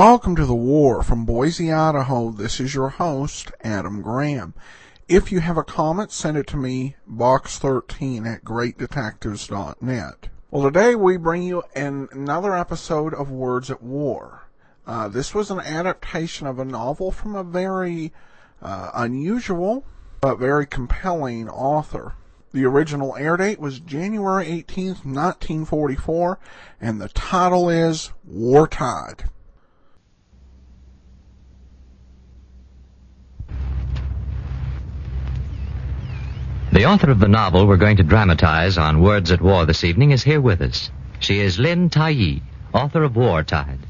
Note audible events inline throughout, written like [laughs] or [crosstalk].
Welcome to the war from Boise, Idaho. This is your host, Adam Graham. If you have a comment, send it to me, box13 at greatdetectives.net. Well, today we bring you an, another episode of Words at War. Uh, this was an adaptation of a novel from a very uh, unusual but very compelling author. The original air date was January 18th, 1944, and the title is War Tide. The author of the novel we're going to dramatize on Words at War this evening is here with us. She is Lin Tai Yi, author of War Tide.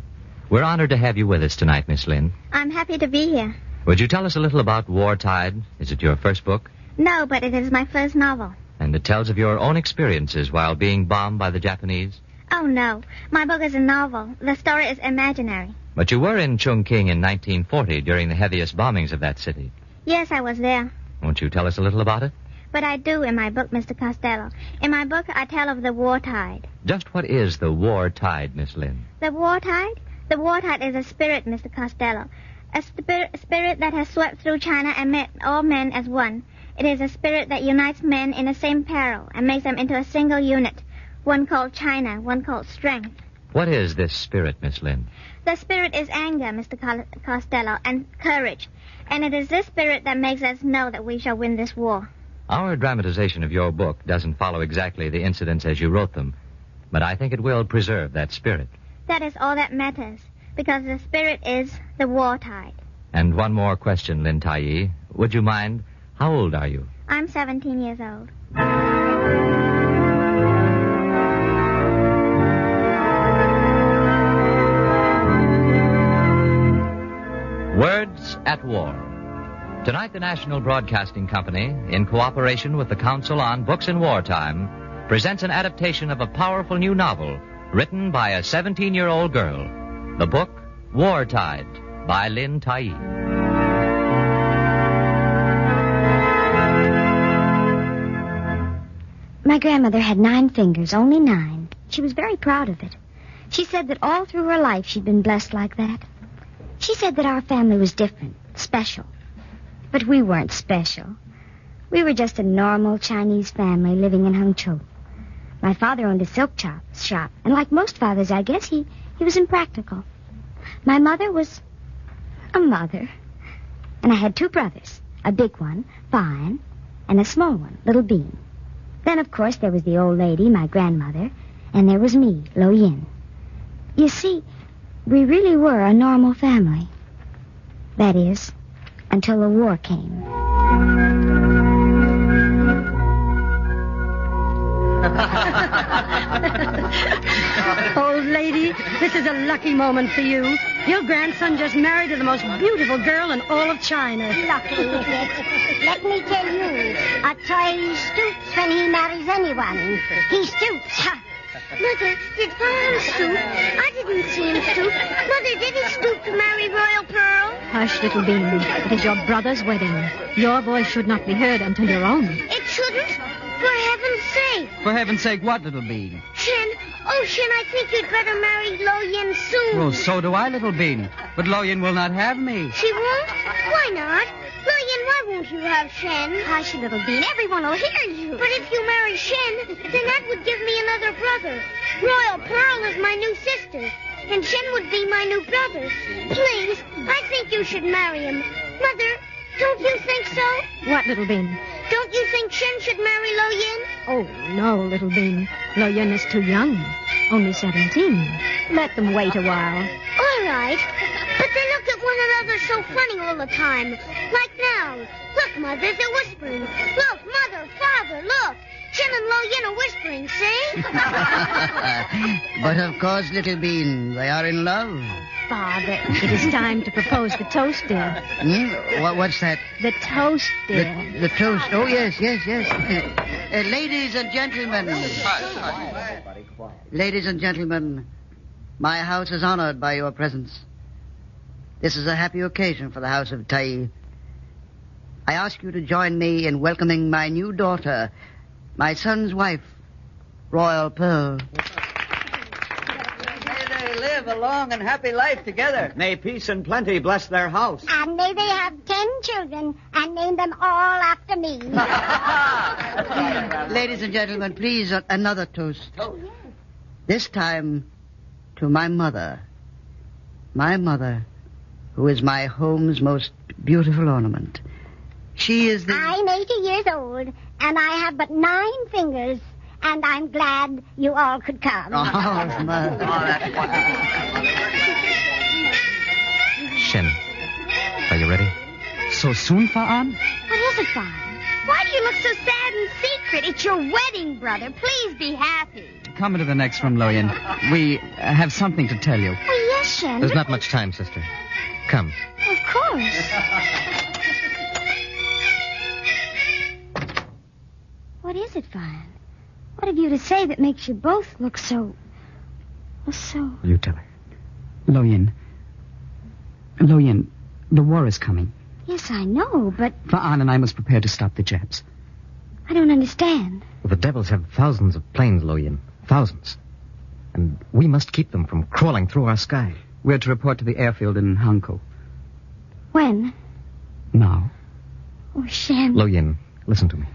We're honored to have you with us tonight, Miss Lin. I'm happy to be here. Would you tell us a little about War Tide? Is it your first book? No, but it is my first novel. And it tells of your own experiences while being bombed by the Japanese? Oh, no. My book is a novel. The story is imaginary. But you were in Chungking in 1940 during the heaviest bombings of that city. Yes, I was there. Won't you tell us a little about it? But I do in my book, Mr. Costello. In my book, I tell of the war tide. Just what is the war tide, Miss Lin? The war tide? The war tide is a spirit, Mr. Costello. A spirit, spirit that has swept through China and met all men as one. It is a spirit that unites men in the same peril and makes them into a single unit. One called China, one called strength. What is this spirit, Miss Lin? The spirit is anger, Mr. Costello, and courage. And it is this spirit that makes us know that we shall win this war. Our dramatization of your book doesn't follow exactly the incidents as you wrote them, but I think it will preserve that spirit. That is all that matters, because the spirit is the war tide. And one more question, Lin Tai Yi. Would you mind? How old are you? I'm 17 years old. Words at War. Tonight, the National Broadcasting Company, in cooperation with the Council on Books in Wartime, presents an adaptation of a powerful new novel written by a 17 year old girl. The book, War Tide, by Lin Tai Yi. My grandmother had nine fingers, only nine. She was very proud of it. She said that all through her life she'd been blessed like that. She said that our family was different, special. But we weren't special. We were just a normal Chinese family living in Hangzhou. My father owned a silk chop, shop, and like most fathers, I guess, he, he was impractical. My mother was a mother. And I had two brothers, a big one, Fine, and a small one, Little Bean. Then, of course, there was the old lady, my grandmother, and there was me, Lo Yin. You see, we really were a normal family. That is, until the war came. [laughs] Old lady, this is a lucky moment for you. Your grandson just married to the most beautiful girl in all of China. Lucky, Let me tell you, a toy stoops when he marries anyone. He stoops. Mother, did Father stoop? I didn't see him stoop. Mother, did he stoop to marry Royal Pearl? Hush, little bean. It is your brother's wedding. Your voice should not be heard until your own. It shouldn't? For heaven's sake. For heaven's sake, what, little bean? Shen, oh, Shen, I think you'd better marry Lo Yin soon. Well, so do I, little bean. But Lo Yin will not have me. She won't? Why not? Why won't you have Shen? Hush, little bean. Everyone will hear you. But if you marry Shen, then that would give me another brother. Royal Pearl is my new sister, and Shen would be my new brother. Please, I think you should marry him. Mother, don't you think so? What, little bean? Don't you think Shen should marry Lo Yin? Oh, no, little bean. Lo Yin is too young. Only 17. Let them wait a while. All right. But they look at one another so funny all the time. Like now. Look, Mother, they're whispering. Look, Mother, Father, look. Shen and Lo Yin are whispering, see? [laughs] but of course, little bean, they are in love. Father, it is time to propose the toast, dear. Hmm? What, what's that? The toast, dear. The, the toast. Oh, yes, yes, yes. [laughs] Uh, ladies and gentlemen. Ladies and gentlemen, my house is honored by your presence. This is a happy occasion for the House of Tai. I ask you to join me in welcoming my new daughter, my son's wife, Royal Pearl. May they live a long and happy life together. May peace and plenty bless their house. And may they have ten children and name them all after me. [laughs] Ladies and gentlemen, please, uh, another toast. This time to my mother. My mother, who is my home's most beautiful ornament. She is the. I'm 80 years old, and I have but nine fingers. And I'm glad you all could come. Oh, [laughs] mother. Shen, are you ready? So soon, Fa'an? What is it, Father? Why do you look so sad and secret? It's your wedding, brother. Please be happy. Come into the next room, Loyan. We uh, have something to tell you. Oh, yes, Shen. There's not much time, sister. Come. Of course. Is it, Fine? What have you to say that makes you both look so. well, so. You tell her. Loyan. Loyan, the war is coming. Yes, I know, but Fa'an and I must prepare to stop the Japs. I don't understand. The devils have thousands of planes, Loyan. Thousands. And we must keep them from crawling through our sky. We're to report to the airfield in Hankow. When? Now. Oh, Shen. Loyan, listen to me.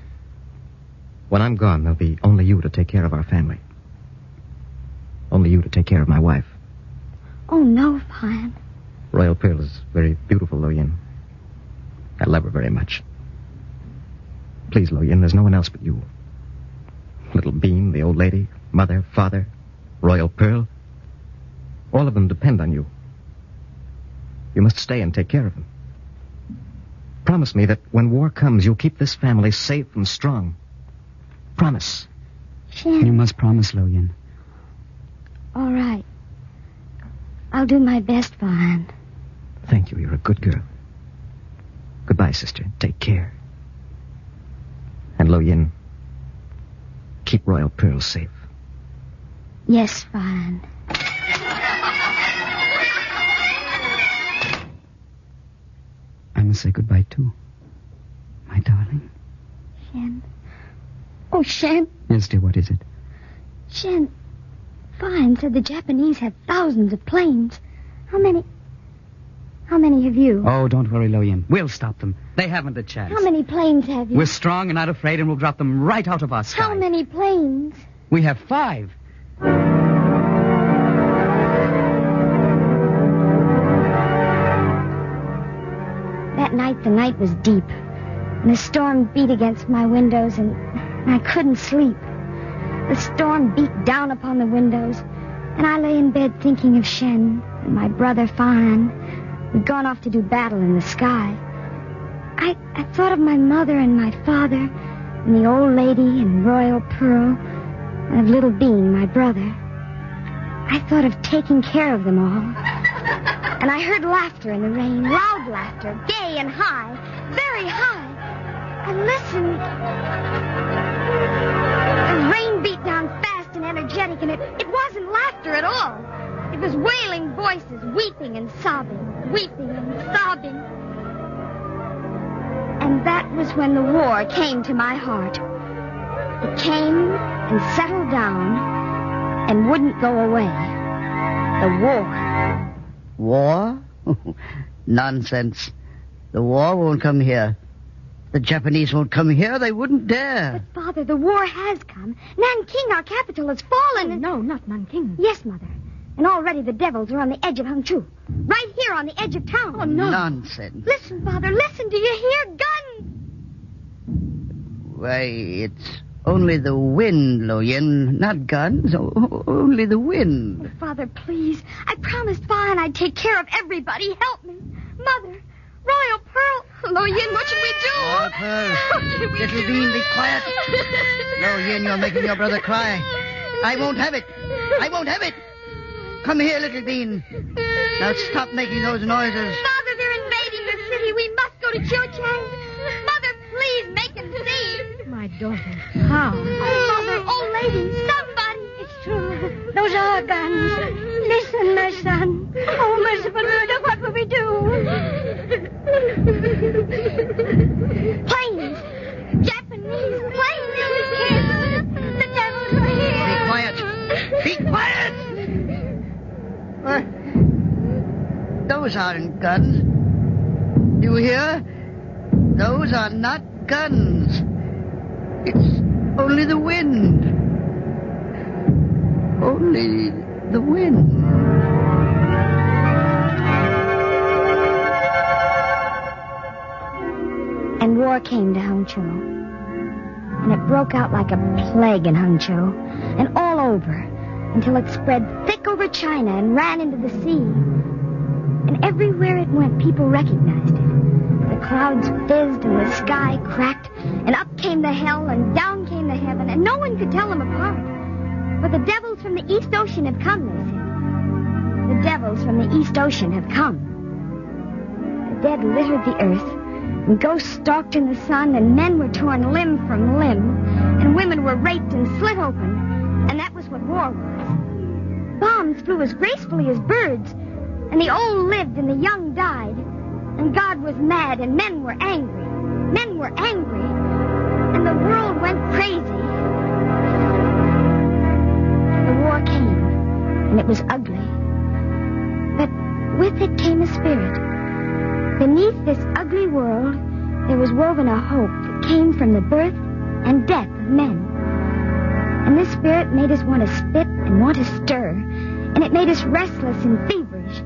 When I'm gone, there'll be only you to take care of our family. Only you to take care of my wife. Oh, no, Fine. Royal Pearl is very beautiful, Loyan. I love her very much. Please, Loyan, there's no one else but you. Little Bean, the old lady, mother, father, Royal Pearl. All of them depend on you. You must stay and take care of them. Promise me that when war comes, you'll keep this family safe and strong. Promise. You must promise, Loyan. All right. I'll do my best, Fine. Thank you. You're a good girl. Goodbye, sister. Take care. And Lo Yin, keep Royal Pearl safe. Yes, Fine. I must say goodbye, too. My darling. Shen. Oh, Shen. Yes, dear, what is it? Shen. Fine said the Japanese have thousands of planes. How many? How many have you? Oh, don't worry, Loyan. We'll stop them. They haven't a chance. How many planes have you? We're strong and not afraid, and we'll drop them right out of our sky. How many planes? We have five. That night, the night was deep, and the storm beat against my windows, and I couldn't sleep. The storm beat down upon the windows, and I lay in bed thinking of Shen and my brother Fan, who'd gone off to do battle in the sky. I, I thought of my mother and my father, and the old lady and Royal Pearl, and of little Bean, my brother. I thought of taking care of them all. And I heard laughter in the rain, loud laughter, gay and high, very high. I listened. The rain beat down fast and energetic, and it, it wasn't laughter at all. It was wailing voices, weeping and sobbing, weeping and sobbing. And that was when the war came to my heart. It came and settled down and wouldn't go away. The war. War? [laughs] Nonsense. The war won't come here. The Japanese won't come here. They wouldn't dare. But, Father, the war has come. Nanking, our capital, has fallen. and- No, not Nanking. Yes, Mother. And already the devils are on the edge of Hangzhou. Right here on the edge of town. Oh, no. Nonsense. Listen, Father, listen. Do you hear guns? Why, it's only the wind, Lo Yin. Not guns. O- only the wind. Oh, Father, please. I promised Fine I'd take care of everybody. Help me. Mother, Royal Pearl. [laughs] Loyen, what should we do? Oh, Pearl. [laughs] What should we Little do? Bean, be quiet. Loyen, you're making your brother cry. I won't have it. I won't have it. Come here, little Bean. Now stop making those noises. Father, they're invading the city. We must go to Cho-Chang. Mother, please make them see. My daughter. How? Oh, Mother, old lady, somebody. It's true. Those are guns. Listen, my son. Broke out like a plague in Hangzhou and all over until it spread thick over China and ran into the sea. And everywhere it went, people recognized it. The clouds fizzed and the sky cracked, and up came the hell and down came the heaven, and no one could tell them apart. But the devils from the East Ocean have come, they said. The devils from the East Ocean have come. The dead littered the earth, and ghosts stalked in the sun, and men were torn limb from limb, and women were raped and slit open. And that was what war was. Bombs flew as gracefully as birds, and the old lived and the young died. And God was mad, and men were angry. Men were angry, and the world went crazy. The war came, and it was ugly. But with it came a spirit. Beneath this ugly world, there was woven a hope that came from the birth and death of men. And this spirit made us want to spit and want to stir, and it made us restless and feverish.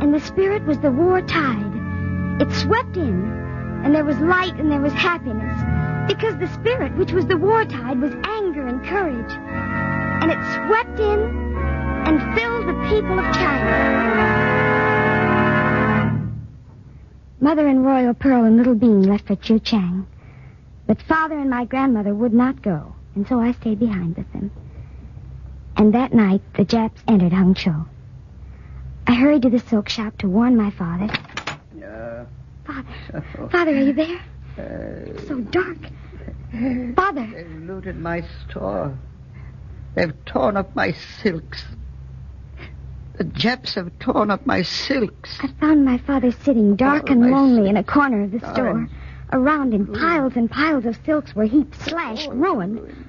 And the spirit was the war tide. It swept in, and there was light and there was happiness, because the spirit, which was the war tide, was anger and courage. And it swept in and filled the people of China. Mother and Royal Pearl and Little Bean left for Chu Chang. But Father and my grandmother would not go, and so I stayed behind with them. And that night, the Japs entered Hangzhou. I hurried to the silk shop to warn my father. Uh, Father, Father, are you there? uh, It's so dark. Father, They've looted my store. They've torn up my silks. The Japs have torn up my silks. I found my father sitting dark Oh, and lonely in a corner of the store. Around in mm. piles and piles of silks were heaped, slashed, oh, ruined.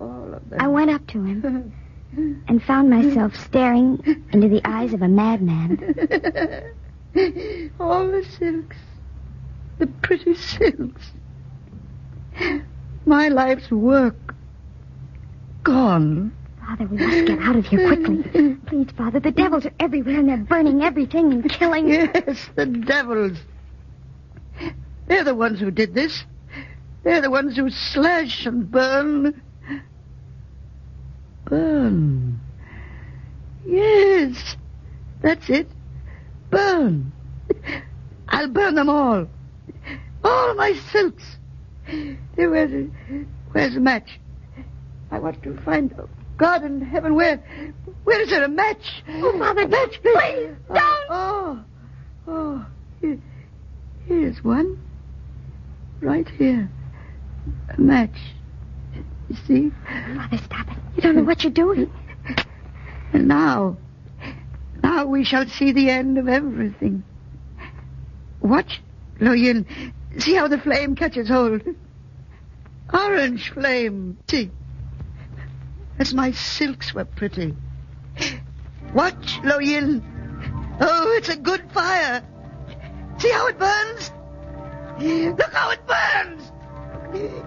All of them. I went up to him [laughs] and found myself staring into the eyes of a madman. [laughs] All the silks. The pretty silks. My life's work. Gone. Father, we must get out of here quickly. [laughs] Please, Father, the devils are everywhere and they're burning everything and killing. Yes, the devils. They're the ones who did this. They're the ones who slash and burn. Burn. Yes, that's it. Burn. I'll burn them all. All my silks. Where's, the- where's the match? I want to find God in heaven. Where, where is there a match? Oh, Father, a match, please. please, Oh, don't. Oh, oh, here, here's one. Right here. A match. You see? Mother, stop it. You don't know what you're doing. And now, now we shall see the end of everything. Watch, Lo Yin. See how the flame catches hold. Orange flame. See. As my silks were pretty. Watch, Lo Yin. Oh, it's a good fire. See how it burns? Look how it burns.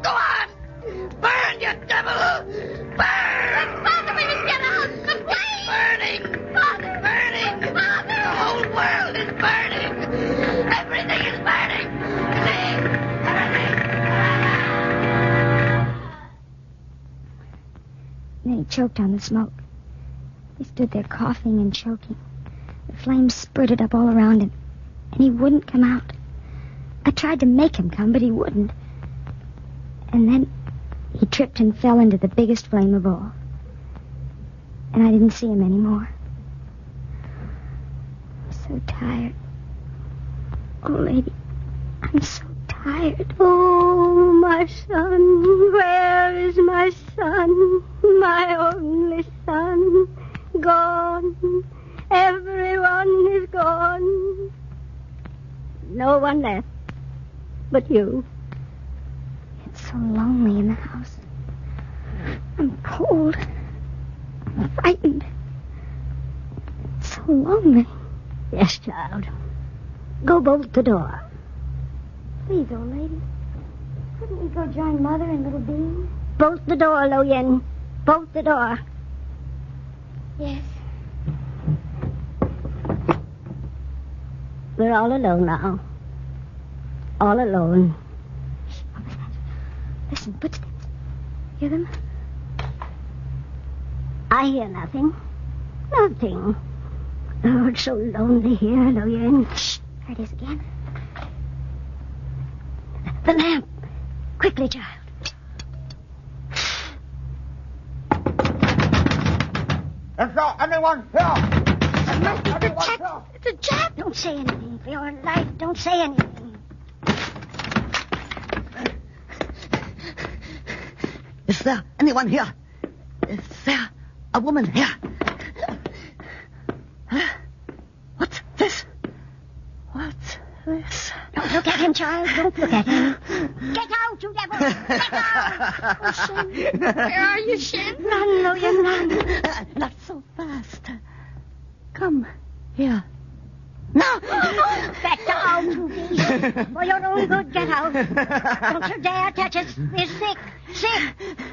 Go on. Burn, you devil. Burn. Father, we must get out. The flame! Burning! Father! Burning! Father! The whole world is burning! Everything is burning! See? Then he choked on the smoke. He stood there coughing and choking. The flames spurted up all around him, and he wouldn't come out. I tried to make him come, but he wouldn't. And then he tripped and fell into the biggest flame of all. And I didn't see him anymore. I'm so tired. Oh, lady, I'm so tired. Oh, my son, where is my son? My only son. Gone. Everyone is gone. No one left but you. It's so lonely in the house. I'm cold. I'm frightened. It's so lonely. Yes, child. Go bolt the door. Please, old lady. Couldn't we go join Mother and Little Bean? Bolt the door, Lo Yin. Bolt the door. Yes. We're all alone now. All alone. What was that? Listen, footsteps. Hear them? I hear nothing. Nothing. Oh, it's so lonely here, Lo Yin. Shh. There it is again. The lamp. Quickly, child. Is there anyone here? Must be the Anyone Jack. here? It's a Jack. Don't say anything. For your life, don't say anything. Is there anyone here? Is there a woman here? Huh? What's this? What's this? Don't look at him, child. Don't look at him. Get out, you devil! Get out! Oh, Shen. Where are you, Shen? Run, Yin, run. Uh, Not so fast. Come here. No! Get out, you [laughs] beast. For your own good, get out. Don't you dare touch us sick. Sick.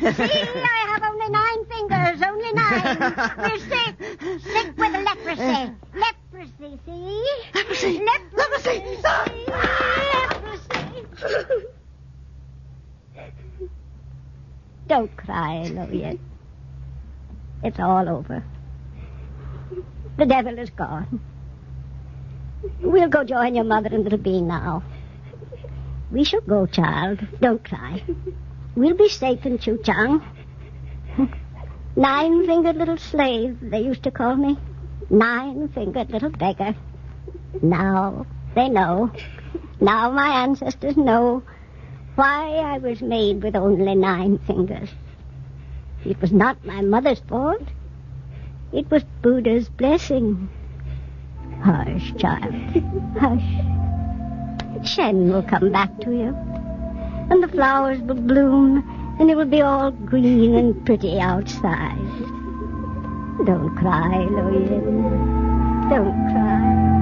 See, I have only nine fingers. Only nine. We're sick. Sick with leprosy. Leprosy, see? Leprosy. Leprosy. Leprosy. Leprosy. Don't cry, Lo Yin. It's all over. The devil is gone. We'll go join your mother and little Bean now. We shall go, child. Don't cry. We'll be safe in Chuchang. Nine-fingered little slave, they used to call me. Nine-fingered little beggar. Now they know. Now my ancestors know why I was made with only nine fingers. It was not my mother's fault. It was Buddha's blessing. Hush, child. [laughs] Hush. Shen will come back to you. And the flowers will bloom, and it will be all green and pretty outside. Don't cry, Lo Yin. Don't cry.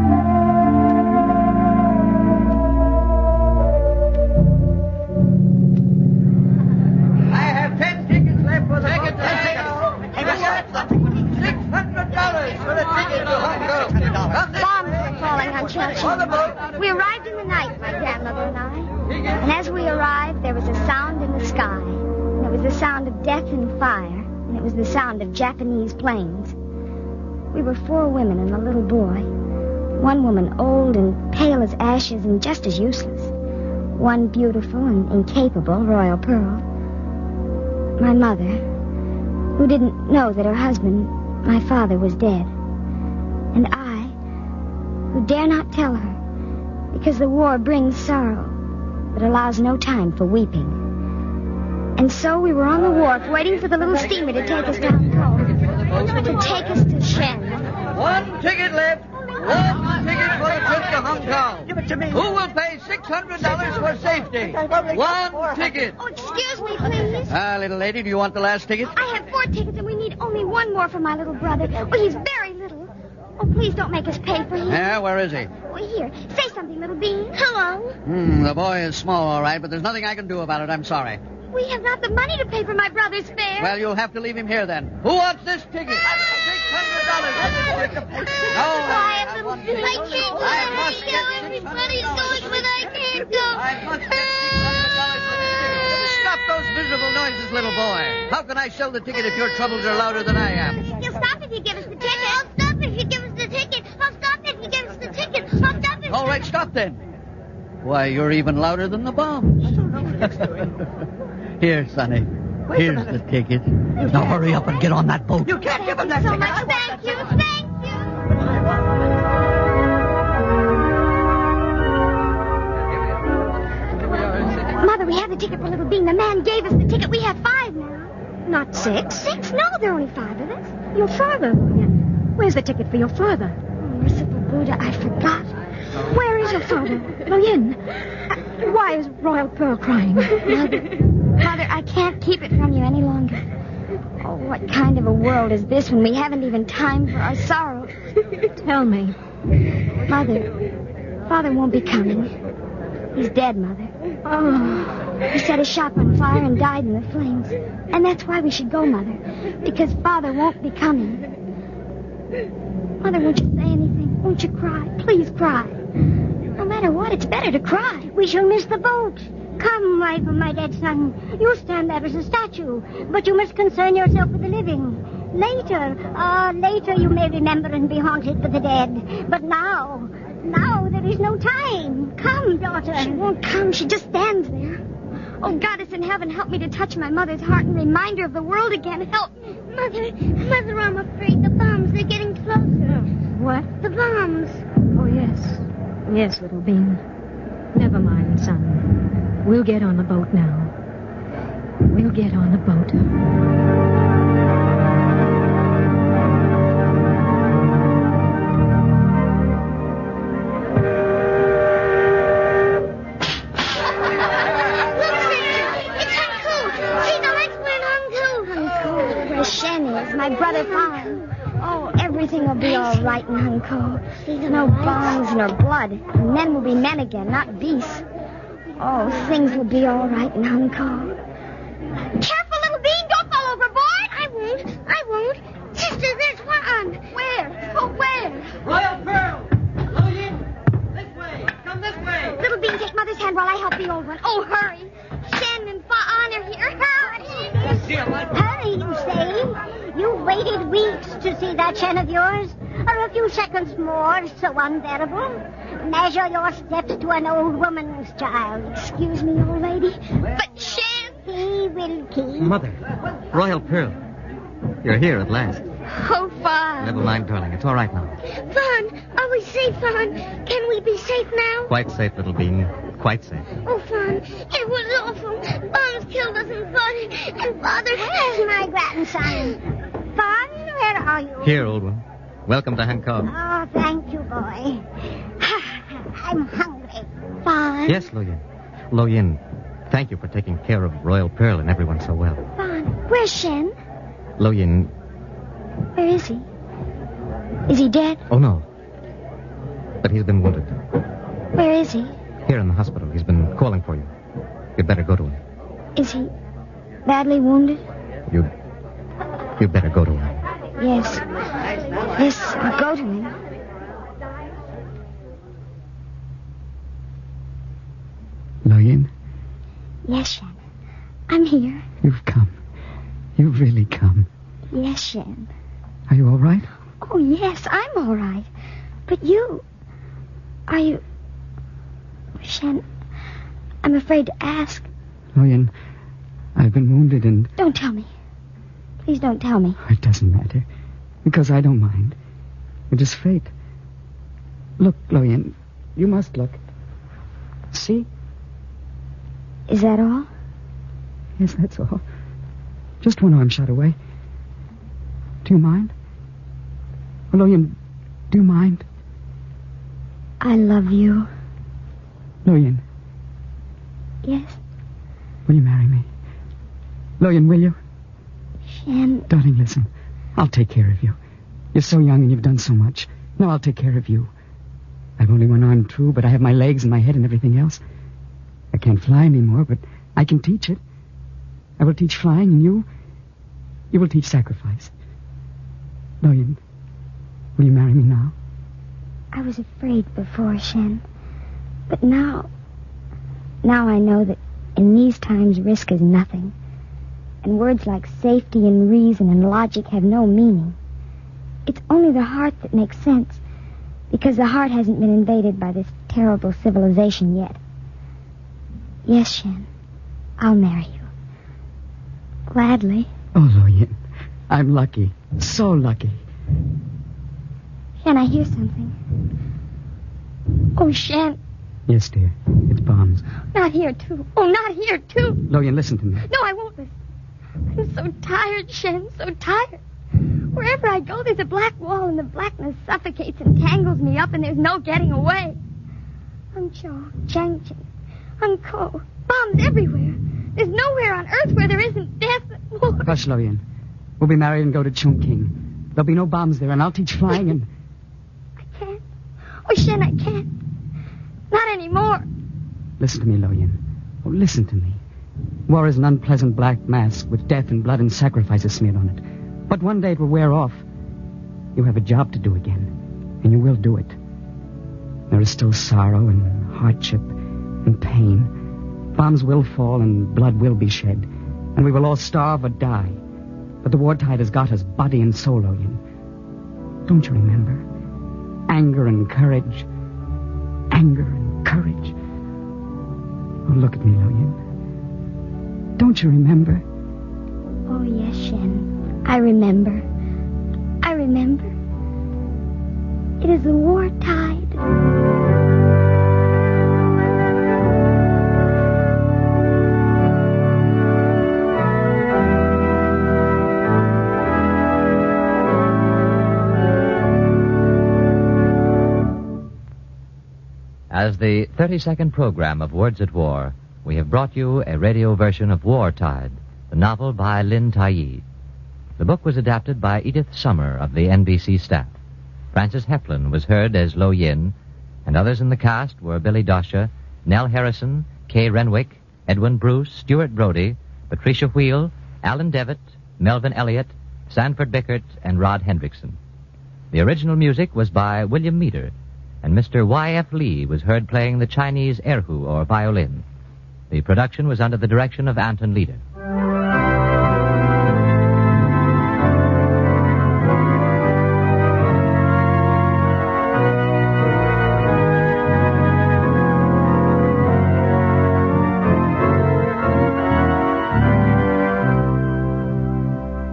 We arrived in the night, my grandmother and I. And as we arrived, there was a sound in the sky. And it was the sound of death and fire. And it was the sound of Japanese planes. We were four women and a little boy. One woman old and pale as ashes and just as useless. One beautiful and incapable Royal Pearl. My mother, who didn't know that her husband, my father, was dead. And I, who dare not tell her, because the war brings sorrow but allows no time for weeping. And so we were on the wharf waiting for the little steamer to take us down home, to take us to Shen. One ticket left. One ticket for the trip to Hong Kong. Give it to me. Who will pay six hundred dollars for safety? One ticket. Oh, excuse me, please. Ah, little lady, do you want the last ticket? I have four tickets and we need only one more for my little brother. Oh, he's very little. Oh, please don't make us pay for him. Yeah, where is he? Oh, here, say something, little bean. Hello. Hmm, the boy is small, all right, but there's nothing I can do about it. I'm sorry. We have not the money to pay for my brother's fare. Well, you'll have to leave him here then. Who wants this ticket? Six hundred dollars. No. Quiet, little bean. I can't go. I get Everybody's going, but I can't go. I must get six hundred dollars for this ticket. Stop those miserable noises, little boy. How can I sell the ticket if your troubles are louder than I am? You'll stop if you give us the stop if stop then. Why, you're even louder than the bombs. [laughs] Here, Sonny. Here's the ticket. Now hurry up and get on that boat. You can't give him that so much. Thank you. Thank you. Mother, we have the ticket for little bean. The man gave us the ticket. We have five now. Not six. Six? No, there are only five of us. Your father, Where's the ticket for your father? Oh, merciful Buddha, I forgot. Where is your father? Lo Yin. Why is Royal Pearl crying? Mother, Mother, I can't keep it from you any longer. Oh, what kind of a world is this when we haven't even time for our sorrows? Tell me. Mother, Father won't be coming. He's dead, Mother. Oh. He set his shop on fire and died in the flames. And that's why we should go, Mother. Because Father won't be coming. Mother, won't you say anything? Won't you cry? Please cry. Matter what, it's better to cry. We shall miss the boat. Come, wife of my dead son. You stand there as a statue, but you must concern yourself with the living. Later, ah, later you may remember and be haunted with the dead. But now, now there is no time. Come, daughter. She won't come. She just stands there. Oh, Goddess in heaven, help me to touch my mother's heart and remind her of the world again. Help me. Mother, Mother, I'm afraid the bombs, they're getting closer. What? The bombs. Oh, yes. Yes, little bean. Never mind, son. We'll get on the boat now. We'll get on the boat. It's Hankow. See, the lights went on too. Hankow, where Shen is, my brother Fawn. Everything will be all right in Hankow. No bombs nor blood. And men will be men again, not beasts. Oh, things will be all right in Hankow. Careful, little bean. Don't fall overboard. I won't. I won't. Sister, there's one. Where? Oh, where? Royal Pearl! Lillian! This way! Come this way! Little Bean, take Mother's hand while I help the old one. Oh, hurry. Shen and Fawn are here. Hurry. Hurry, you say? You waited weeks to see that chin of yours? Are a few seconds more so unbearable? Measure your steps to an old woman's child. Excuse me, old lady. But Shen. He will keep. Mother, Royal Pearl. You're here at last. Oh, Fawn. Never mind, darling. It's all right now. Fawn, are we safe, Fawn? Can we be safe now? Quite safe, little bean. Quite safe. Oh, Fawn, it was awful. Bombs killed us and Father, and Father... Where's my grandson? Where are you? Here, old one. Welcome to Hankow. Oh, thank you, boy. [laughs] I'm hungry. Fawn. Yes, Loyin. Loyin, thank you for taking care of Royal Pearl and everyone so well. Fawn. Where's Shen? Loyin, Where is he? Is he dead? oh no. But he's been wounded. Where is he? Here in the hospital. He's been calling for you. You'd better go to him. Is he badly wounded? You'd. You'd better go to him. Yes. Yes, I'll go to him. Loyin, Yes, Shen. I'm here. you've come. You've really come. Yes, Shen. Are you all right? Oh, yes, I'm all right. But you. Are you. Shen, I'm afraid to ask. Loyin, I've been wounded and Don't tell me. Please don't tell me. it doesn't matter. Because I don't mind. It is fate. Look, Loyin, you must look. See? Is that all? Yes, that's all. Just one arm shot away. Do you mind? Loyin, do you mind? I love you. Loyin, Yes, will you marry me? Loyin, will you? Shen. Darling, listen. I'll take care of you. You're so young and you've done so much. Now I'll take care of you. I've only one arm, true, but I have my legs and my head and everything else. I can't fly anymore, but I can teach it. I will teach flying, and you, you will teach sacrifice. Loyin, will you marry me now? I was afraid before, Shen. But now. Now I know that in these times risk is nothing. And words like safety and reason and logic have no meaning. It's only the heart that makes sense. Because the heart hasn't been invaded by this terrible civilization yet. Yes, Shen. I'll marry you. Gladly. Oh, Loyin, I'm lucky. So lucky. Shen, I hear something. Oh, Shen. Yes, dear. It's bombs. Not here, too. Oh, not here, too. Loyin, listen to me. No, I won't listen. I'm so tired, Shen, so tired. Wherever I go, there's a black wall, and the blackness suffocates and tangles me up, and there's no getting away. I'm cold, Changchun. I'm Unko, bombs everywhere. There's nowhere on earth where there isn't death and war. Hush, Loyin. We'll be married and go to Chungking. There'll be no bombs there, and I'll teach flying and. [laughs] I can't. Oh, Shen, I can't. Not anymore. Listen to me, Loyan. Oh, listen to me. War is an unpleasant black mask with death and blood and sacrifices smeared on it. But one day it will wear off. You have a job to do again, and you will do it. There is still sorrow and hardship and pain. Bombs will fall and blood will be shed, and we will all starve or die. But the war tide has got us, body and soul, Loyan. Don't you remember? Anger and courage. Anger and courage. Oh, look at me, Loyan. Don't you remember? Oh, yes, Shen. I remember. I remember. It is the war tide. As the 32nd program of Words at War, we have brought you a radio version of War Tide, the novel by Lin Tai. The book was adapted by Edith Sommer of the NBC staff. Frances Heflin was heard as Lo Yin, and others in the cast were Billy Dosha, Nell Harrison, Kay Renwick, Edwin Bruce, Stuart Brody, Patricia Wheel, Alan Devitt, Melvin Elliott, Sanford Bickart, and Rod Hendrickson. The original music was by William Meeder, and Mr. Y.F. Lee was heard playing the Chinese erhu or violin. The production was under the direction of Anton Leader.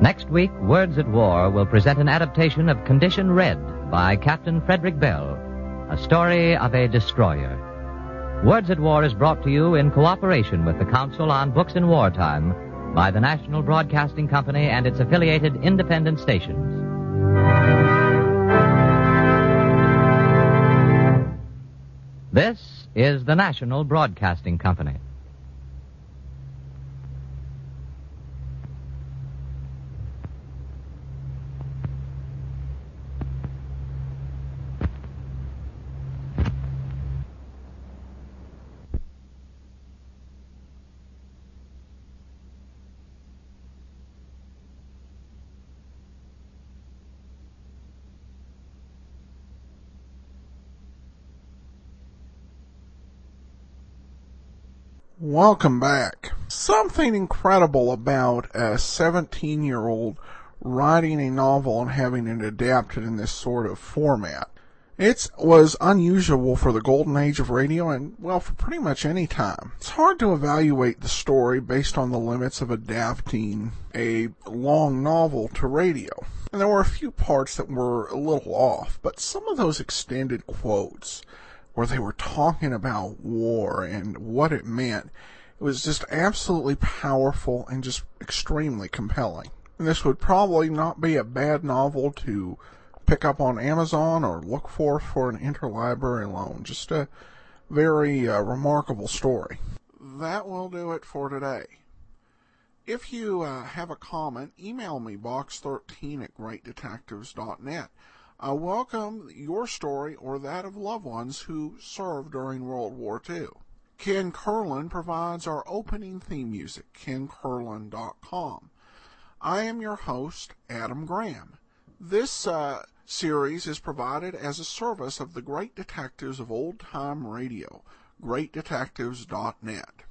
Next week, Words at War will present an adaptation of Condition Red by Captain Frederick Bell, a story of a destroyer. Words at War is brought to you in cooperation with the Council on Books in Wartime by the National Broadcasting Company and its affiliated independent stations. This is the National Broadcasting Company. Welcome back. Something incredible about a 17 year old writing a novel and having it adapted in this sort of format. It was unusual for the golden age of radio and, well, for pretty much any time. It's hard to evaluate the story based on the limits of adapting a long novel to radio. And there were a few parts that were a little off, but some of those extended quotes where they were talking about war and what it meant. It was just absolutely powerful and just extremely compelling. And this would probably not be a bad novel to pick up on Amazon or look for for an interlibrary loan. Just a very uh, remarkable story. That will do it for today. If you uh, have a comment, email me box13 at greatdetectives.net. I welcome your story or that of loved ones who served during World War II. Ken Curlin provides our opening theme music, kencurlin.com. I am your host, Adam Graham. This uh, series is provided as a service of the great detectives of old time radio, greatdetectives.net.